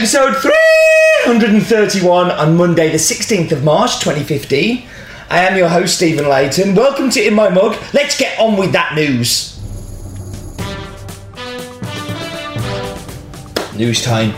Episode 331 on Monday, the 16th of March 2015. I am your host, Stephen Leighton. Welcome to In My Mug. Let's get on with that news. News time.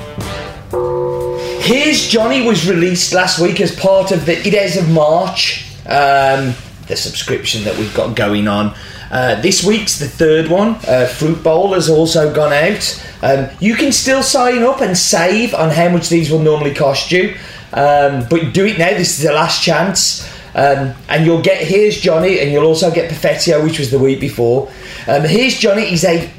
Here's Johnny was released last week as part of the Ides of March, um, the subscription that we've got going on. Uh, this week's the third one. Uh, Fruit Bowl has also gone out. Um, you can still sign up and save on how much these will normally cost you, um, but do it now. This is the last chance. Um, and you'll get Here's Johnny, and you'll also get Perfettio, which was the week before. Um, Here's Johnny is a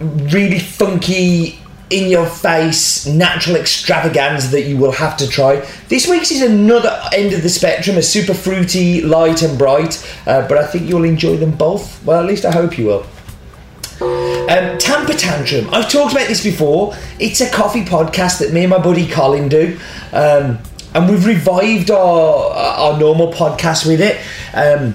really funky in your face natural extravaganza that you will have to try. This week's is another end of the spectrum, a super fruity, light and bright, uh, but I think you'll enjoy them both. Well, at least I hope you will. Um, Tamper Tantrum. I've talked about this before. It's a coffee podcast that me and my buddy Colin do. Um, and we've revived our our normal podcast with it. Um,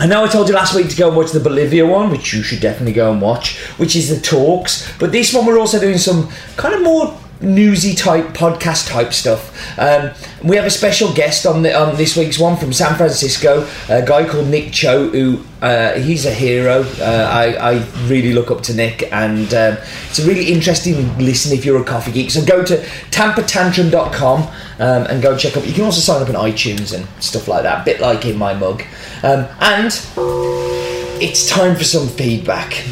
I know I told you last week to go and watch the Bolivia one, which you should definitely go and watch, which is the talks. But this one, we're also doing some kind of more newsy type podcast type stuff. Um, we have a special guest on the on this week's one from San Francisco, a guy called Nick Cho, who uh, he's a hero. Uh, I, I really look up to Nick, and um, it's a really interesting listen if you're a coffee geek. So go to tampertantrum.com um, and go check up. You can also sign up on iTunes and stuff like that, a bit like in my mug. Um, and it's time for some feedback.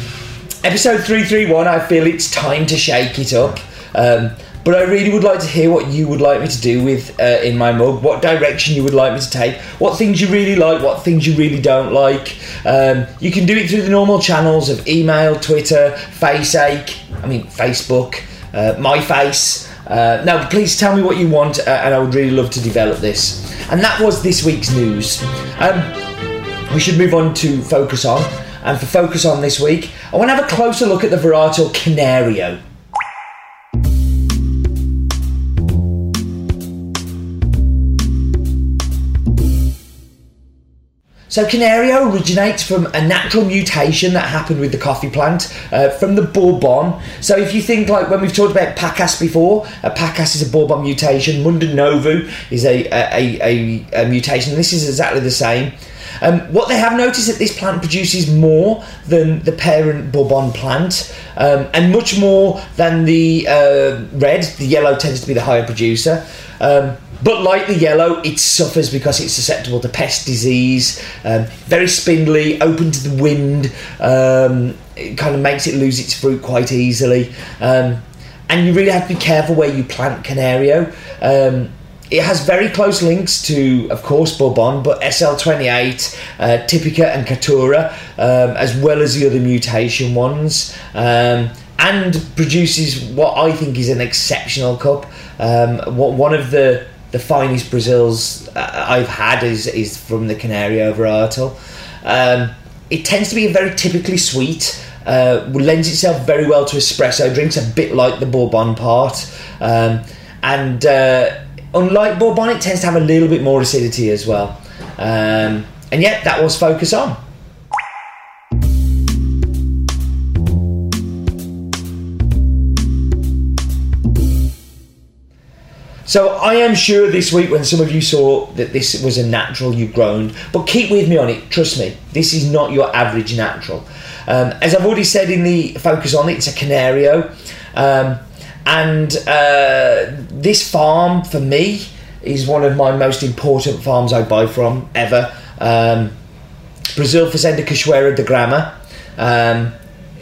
Episode 331, I feel it's time to shake it up. Um, but I really would like to hear what you would like me to do with uh, in my mug. What direction you would like me to take. What things you really like. What things you really don't like. Um, you can do it through the normal channels of email, Twitter, Faceache. I mean Facebook, uh, My Face. Uh, now, please tell me what you want, uh, and I would really love to develop this. And that was this week's news. Um, we should move on to Focus On. And for Focus On this week, I want to have a closer look at the varietal Canario. So Canario originates from a natural mutation that happened with the coffee plant uh, from the Bourbon. So if you think like when we've talked about Pacas before, a Pacas is a Bourbon mutation. Mundo Novo is a, a, a, a mutation. This is exactly the same. Um, what they have noticed that this plant produces more than the parent Bourbon plant, um, and much more than the uh, red. The yellow tends to be the higher producer. Um, but like the yellow, it suffers because it's susceptible to pest disease, um, very spindly, open to the wind, um, it kind of makes it lose its fruit quite easily. Um, and you really have to be careful where you plant Canario. Um, it has very close links to, of course, Bourbon, but SL28, uh, Typica, and Caturra, um, as well as the other mutation ones, um, and produces what I think is an exceptional cup. Um, what one of the the finest Brazils uh, I've had is is from the Canario varietal. Um, it tends to be very typically sweet. Uh, lends itself very well to espresso drinks, a bit like the Bourbon part, um, and uh, unlike Bourbon, it tends to have a little bit more acidity as well. Um, and yet, that was focus on. So I am sure this week when some of you saw that this was a natural you groaned. but keep with me on it. Trust me, this is not your average natural. Um, as I've already said in the focus on it, it's a Canario, um, and uh, this farm for me is one of my most important farms I buy from ever. Um, Brazil Fazenda Cachoeira de Grama. Um,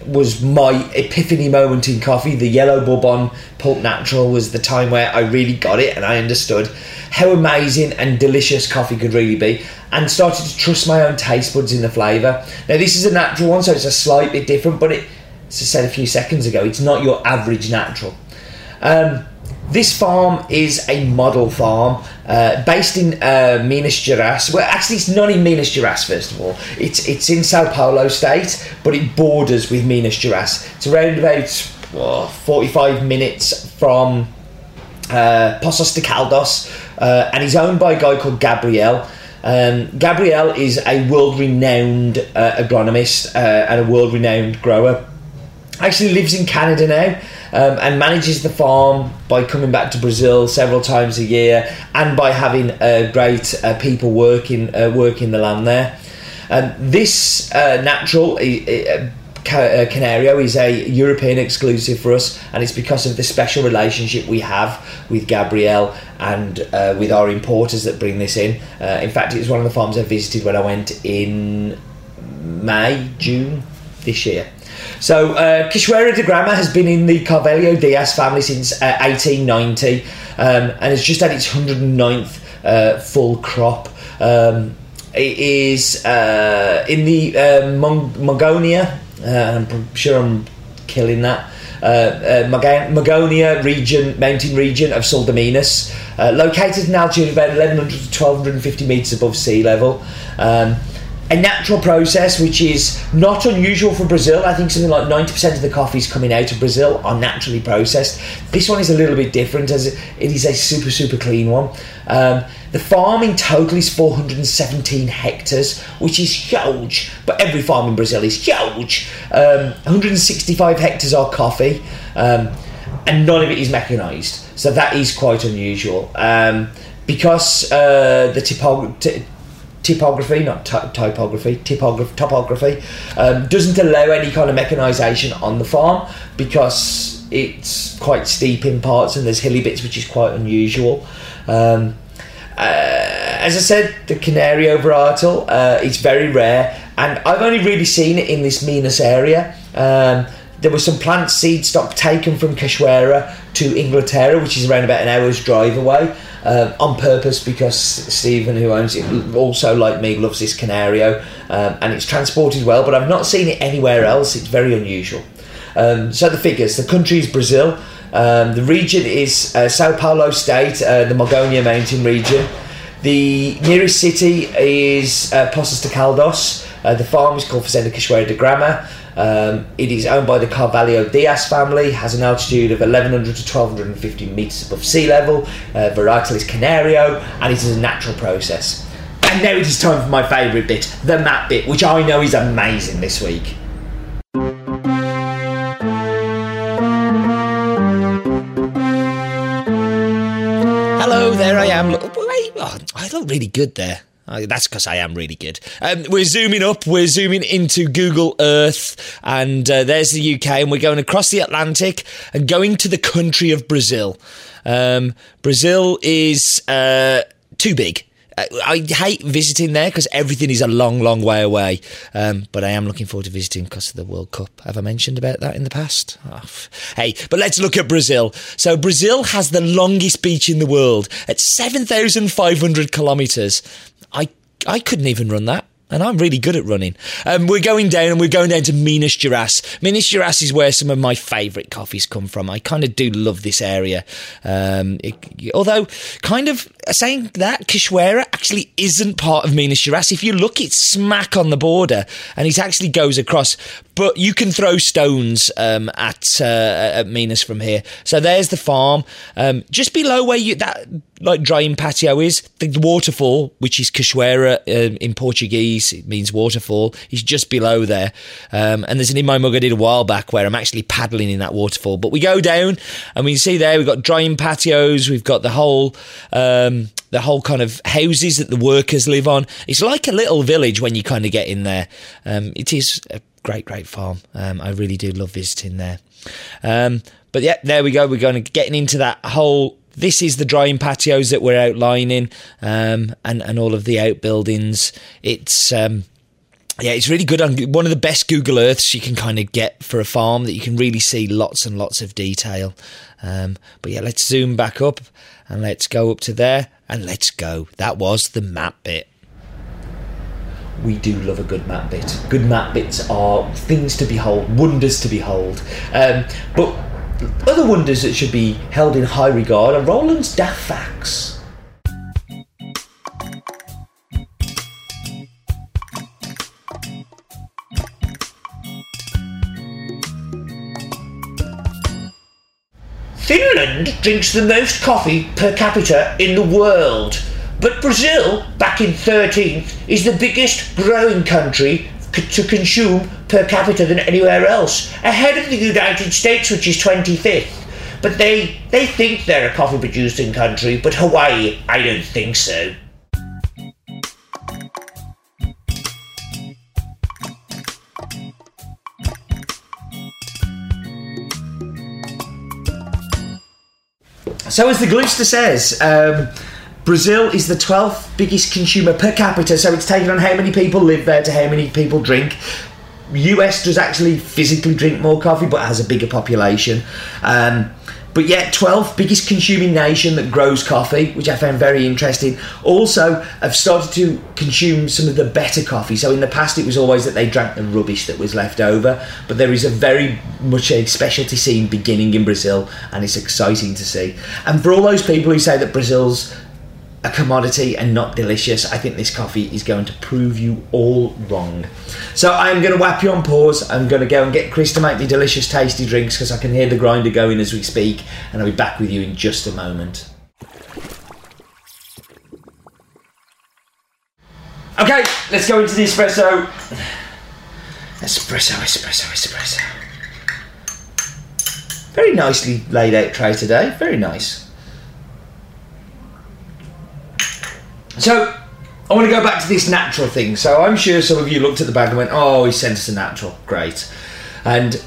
was my epiphany moment in coffee. The yellow bourbon pulp natural was the time where I really got it and I understood how amazing and delicious coffee could really be and started to trust my own taste buds in the flavour. Now this is a natural one, so it's a slight bit different, but it, as I said a few seconds ago, it's not your average natural. Um, this farm is a model farm uh, based in uh, Minas Gerais. Well, actually, it's not in Minas Gerais. First of all, it's it's in Sao Paulo state, but it borders with Minas Gerais. It's around about oh, forty-five minutes from uh, Poços de Caldas, uh, and he's owned by a guy called Gabriel. Um, Gabriel is a world-renowned uh, agronomist uh, and a world-renowned grower. Actually, lives in Canada now. Um, and manages the farm by coming back to Brazil several times a year and by having uh, great uh, people working uh, working the land there. Um, this uh, natural uh, Canario is a European exclusive for us, and it's because of the special relationship we have with Gabriel and uh, with our importers that bring this in. Uh, in fact, it was one of the farms I visited when I went in May, June this year. So, uh, Cachoeira de Grama has been in the Carvalho Dias family since uh, 1890 um, and has just had its 109th uh, full crop. Um, it is uh, in the uh, Mong- Mongonia uh, I'm sure I'm killing that. Uh, uh, Magonia region, mountain region of Sul de Minas, uh, located in altitude of about 1100 to 1250 metres above sea level. Um, a natural process which is not unusual for Brazil. I think something like 90% of the coffees coming out of Brazil are naturally processed. This one is a little bit different as it is a super, super clean one. Um, the farm in total is 417 hectares, which is huge, but every farm in Brazil is huge. Um, 165 hectares are coffee, um, and none of it is mechanised, so that is quite unusual. Um, because uh, the typography typography, not typography, typography, topography, um, doesn't allow any kind of mechanisation on the farm because it's quite steep in parts and there's hilly bits, which is quite unusual. Um, uh, as I said, the Canario varietal uh, is very rare, and I've only really seen it in this Minas area. Um, there was some plant seed stock taken from Cachoeira to Inglaterra, which is around about an hour's drive away uh, on purpose because Stephen, who owns it, also like me, loves this Canario, um, and it's transported well. But I've not seen it anywhere else. It's very unusual. Um, so the figures: the country is Brazil. Um, the region is uh, Sao Paulo State, uh, the Magonia Mountain region. The nearest city is uh, Poços de Caldas. Uh, the farm is called Fazenda Cachoeira de Grama. Um, it is owned by the Carvalho Dias family, has an altitude of 1100 to 1250 metres above sea level. Uh, varietal is Canario, and it is a natural process. And now it is time for my favourite bit, the map bit, which I know is amazing this week. Hello, there I am. Oh, I look really good there. Uh, that's because I am really good. Um, we're zooming up. We're zooming into Google Earth, and uh, there's the UK, and we're going across the Atlantic and going to the country of Brazil. Um, Brazil is uh, too big. Uh, I hate visiting there because everything is a long, long way away. Um, but I am looking forward to visiting because of the World Cup. Have I mentioned about that in the past? Oh, hey, but let's look at Brazil. So Brazil has the longest beach in the world at 7,500 kilometres. I I couldn't even run that. And I'm really good at running. Um, we're going down and we're going down to Minas Gerais. Minas Gerais is where some of my favourite coffees come from. I kind of do love this area. Um, it, although, kind of saying that, Cachoeira actually isn't part of Minas Gerais. If you look, it's smack on the border and it actually goes across. But you can throw stones um, at, uh, at Minas from here. So there's the farm. Um, just below where you that like drying patio is, the waterfall, which is Cachoeira uh, in Portuguese, it means waterfall, is just below there. Um, and there's an in my mug I did a while back where I'm actually paddling in that waterfall. But we go down and we see there we've got drying patios, we've got the whole. Um, the whole kind of houses that the workers live on. It's like a little village when you kind of get in there. Um, it is a great, great farm. Um, I really do love visiting there. Um, but yeah, there we go. We're going to getting into that whole this is the drying patios that we're outlining um, and, and all of the outbuildings. It's. Yeah, it's really good on one of the best Google Earths you can kind of get for a farm that you can really see lots and lots of detail. Um, but yeah, let's zoom back up and let's go up to there and let's go. That was the map bit. We do love a good map bit. Good map bits are things to behold, wonders to behold. Um, but other wonders that should be held in high regard are Roland's daft Finland drinks the most coffee per capita in the world, but Brazil, back in 13th, is the biggest growing country to consume per capita than anywhere else, ahead of the United States, which is 25th. But they they think they're a coffee producing country, but Hawaii, I don't think so. So, as the Gloucester says, um, Brazil is the 12th biggest consumer per capita, so it's taken on how many people live there to how many people drink. US does actually physically drink more coffee, but has a bigger population. Um, but yet, 12th biggest consuming nation that grows coffee, which I found very interesting. Also, have started to consume some of the better coffee. So, in the past, it was always that they drank the rubbish that was left over. But there is a very much a specialty scene beginning in Brazil, and it's exciting to see. And for all those people who say that Brazil's a commodity and not delicious, I think this coffee is going to prove you all wrong. So I'm going to whap you on pause. I'm going to go and get Chris to make the delicious, tasty drinks because I can hear the grinder going as we speak, and I'll be back with you in just a moment. Okay, let's go into the espresso. Espresso, espresso, espresso. Very nicely laid out tray today. Very nice. So, I want to go back to this natural thing. So, I'm sure some of you looked at the bag and went, oh, he sent us a natural. Great. And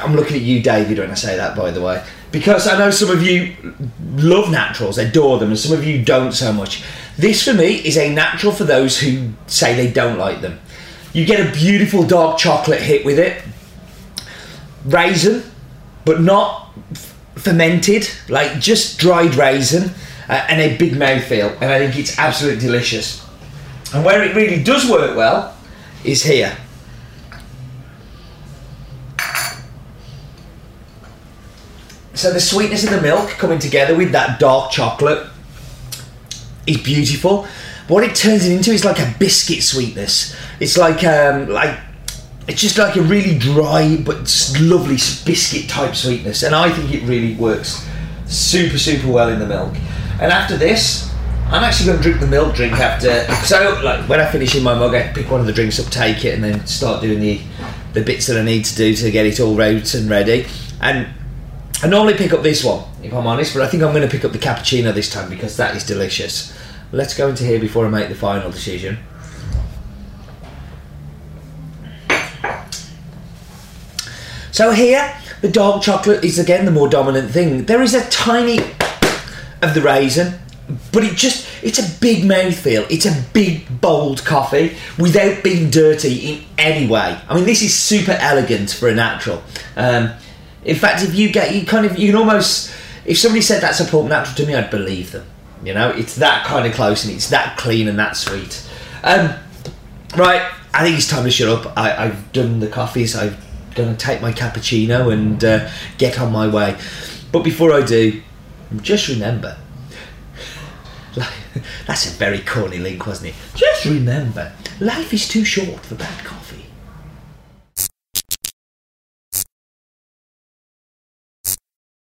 I'm looking at you, David, when I say that, by the way, because I know some of you love naturals, adore them, and some of you don't so much. This, for me, is a natural for those who say they don't like them. You get a beautiful dark chocolate hit with it, raisin, but not fermented, like just dried raisin uh, and a big mouthfeel, and I think it's absolutely delicious. And where it really does work well is here. So the sweetness of the milk coming together with that dark chocolate is beautiful. What it turns it into is like a biscuit sweetness. It's like um, like it's just like a really dry but lovely biscuit type sweetness, and I think it really works super super well in the milk. And after this, I'm actually going to drink the milk drink after. So, like, when I finish in my mug, I pick one of the drinks up, take it, and then start doing the the bits that I need to do to get it all out and ready. And I normally pick up this one, if I'm honest, but I think I'm going to pick up the cappuccino this time because that is delicious. Let's go into here before I make the final decision. So here, the dark chocolate is again the more dominant thing. There is a tiny of the raisin, but it just it's a big mouthfeel. It's a big bold coffee without being dirty in any way. I mean, this is super elegant for a natural. Um, in fact, if you get you kind of you can almost if somebody said that's a port natural to me, I'd believe them. You know, it's that kind of close and it's that clean and that sweet. Um, right, I think it's time to shut up. I, I've done the coffees. I'm going to take my cappuccino and uh, get on my way. But before I do, just remember. Like, That's a very corny link, wasn't it? Just remember, life is too short for bad coffee.